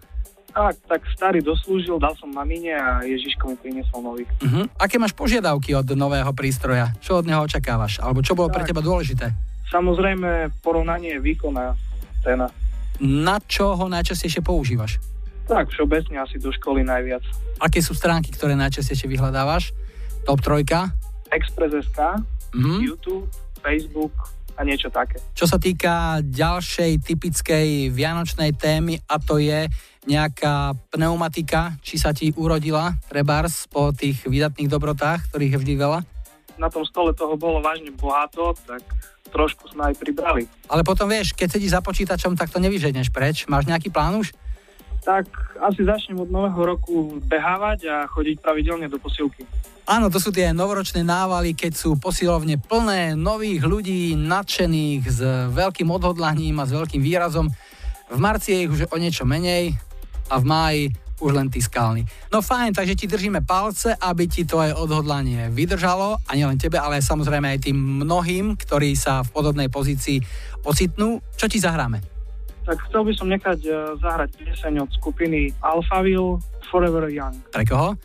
Tak, tak starý doslúžil, dal som mamine a Ježiško mi priniesol nový. Uh-huh. Aké máš požiadavky od nového prístroja? Čo od neho očakávaš? Alebo čo bolo pre teba dôležité? Samozrejme, porovnanie výkon a cena. Na čo ho najčastejšie používaš? Tak, všeobecne asi do školy najviac. Aké sú stránky, ktoré najčastejšie vyhľadávaš? Top trojka? Express.sk, Mhm. YouTube, Facebook a niečo také. Čo sa týka ďalšej typickej vianočnej témy a to je nejaká pneumatika, či sa ti urodila, trebárs, po tých výdatných dobrotách, ktorých je vždy veľa? Na tom stole toho bolo vážne bohato, tak trošku sme aj pribrali. Ale potom vieš, keď sedíš za počítačom, tak to nevyženeš preč. Máš nejaký plán už? Tak asi začnem od nového roku behávať a chodiť pravidelne do posilky. Áno, to sú tie novoročné návaly, keď sú posilovne plné nových ľudí, nadšených, s veľkým odhodlaním a s veľkým výrazom. V marci je ich už o niečo menej a v máji už len tí skalní. No fajn, takže ti držíme palce, aby ti aj odhodlanie vydržalo a nielen tebe, ale samozrejme aj tým mnohým, ktorí sa v podobnej pozícii ocitnú. Čo ti zahráme? Tak chcel by som nechať eh, zahrať pieseň od skupiny Alphaville Forever Young. Pre koho?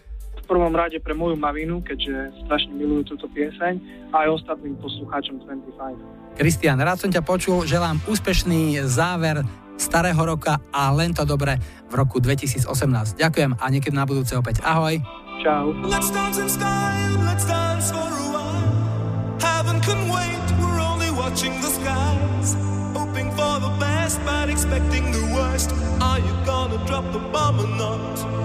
Prvom rade pre moju maminu, keďže strašne milujú túto pieseň a aj ostatným poslucháčom 25. Kristian, rád som ťa počul, želám úspešný záver starého roka a len to dobre v roku 2018. Ďakujem a niekedy na budúce opäť. Ahoj. Čau. Let's dance in style, let's dance for a while. Heaven can wait, we're only watching the skies. Hoping for the best, but expecting the worst. Are you gonna drop the bomb or not?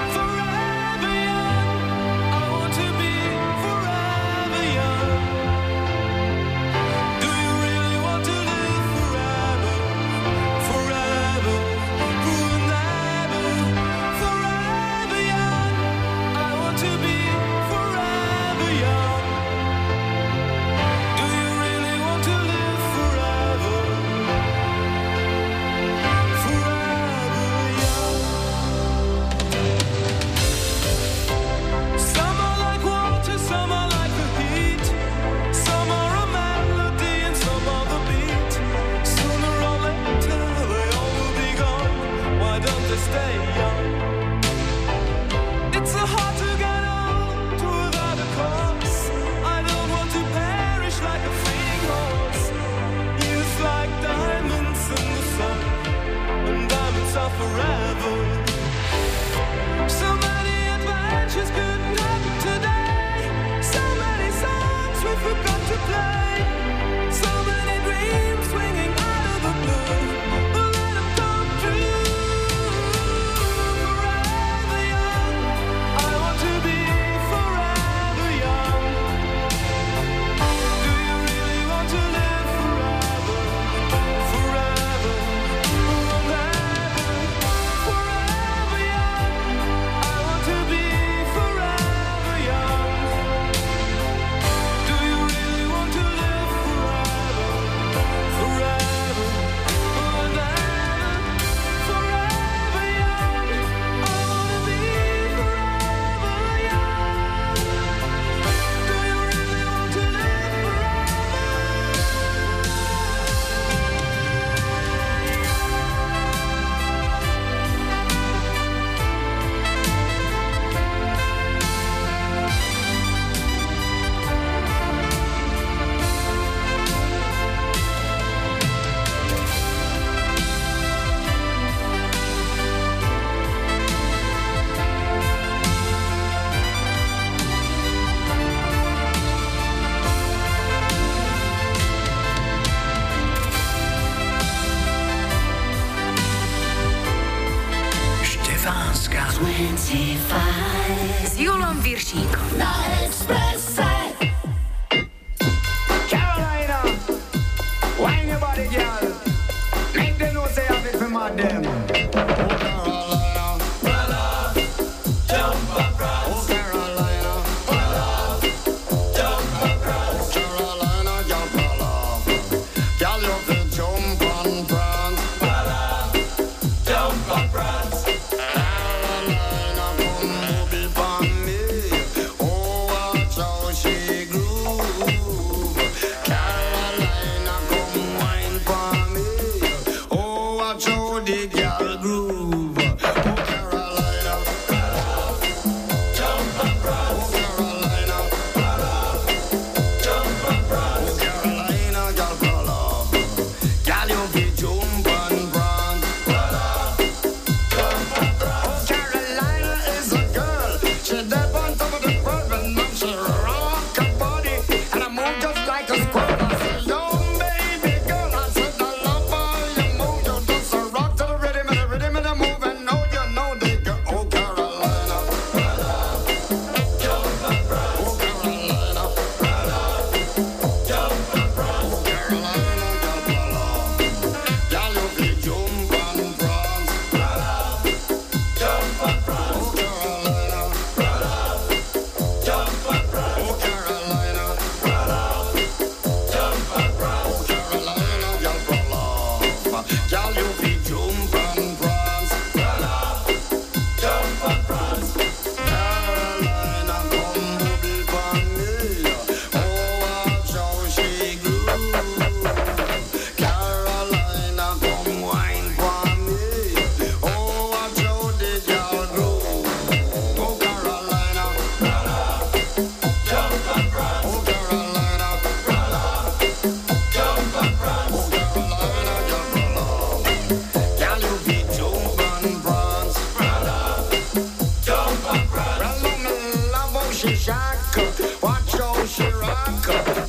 She rock.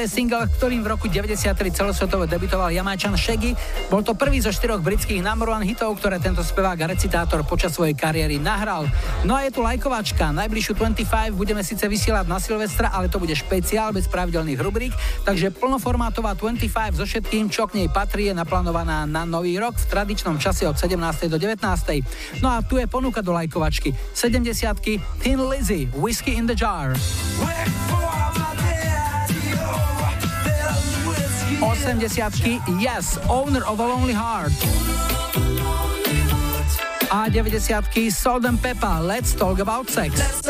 Je single, ktorým v roku 93 celosvetovo debutoval Jamajčan Shaggy. Bol to prvý zo štyroch britských number one hitov, ktoré tento spevák a recitátor počas svojej kariéry nahral. No a je tu lajkovačka. Najbližšiu 25 budeme síce vysielať na Silvestra, ale to bude špeciál bez pravidelných rubrík, takže plnoformátová 25 so všetkým, čo k nej patrí, je naplánovaná na nový rok v tradičnom čase od 17. do 19. No a tu je ponuka do lajkovačky. 70 Thin Lizzy, Whiskey in the Jar. 80 Yes, Owner of a Lonely Heart. A 90 Salt and Pepper, Let's Talk About Sex.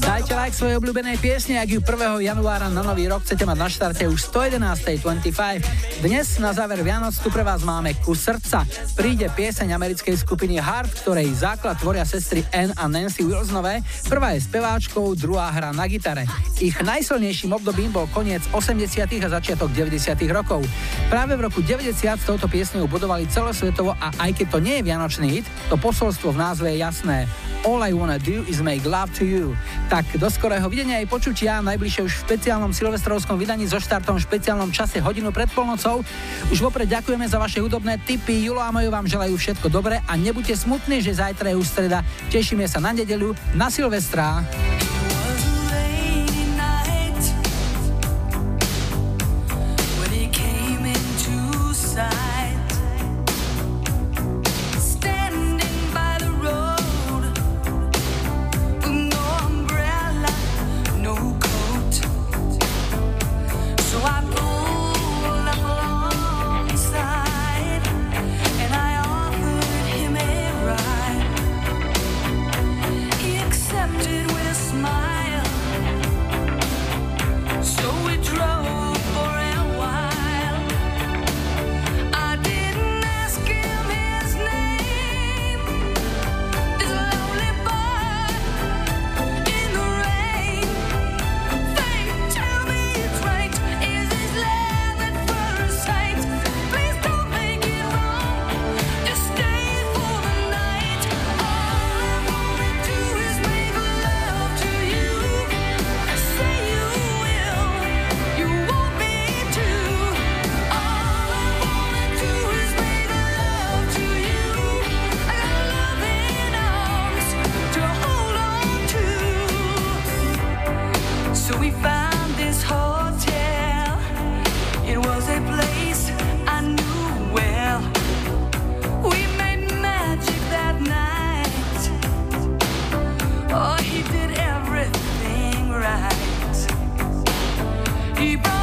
Dajte like svojej obľúbenej piesne, ak ju 1. januára na nový rok chcete mať na štarte už 111.25. Dnes na záver Vianoc tu pre vás máme kus srdca. Príde pieseň americkej skupiny Heart, ktorej základ tvoria sestry Ann a Nancy Wilsonové. Prvá je speváčkou, druhá hra na gitare. Ich najsilnejším obdobím bol koniec 80. a začiatok 90. rokov. Práve v roku 90 s touto piesňou budovali celosvetovo a aj keď to nie je vianočný hit, to posolstvo v názve je jasné. All I wanna do is make love to you. Tak do skorého videnia aj počutia, najbližšie už v špeciálnom silvestrovskom vydaní so štartom v špeciálnom čase hodinu pred polnocou. Už vopred ďakujeme za vaše hudobné tipy. Julo a Majo vám želajú všetko dobré a nebuďte smutní, že zajtra je už streda. Tešíme sa na nedeľu, na Silvestra. keep on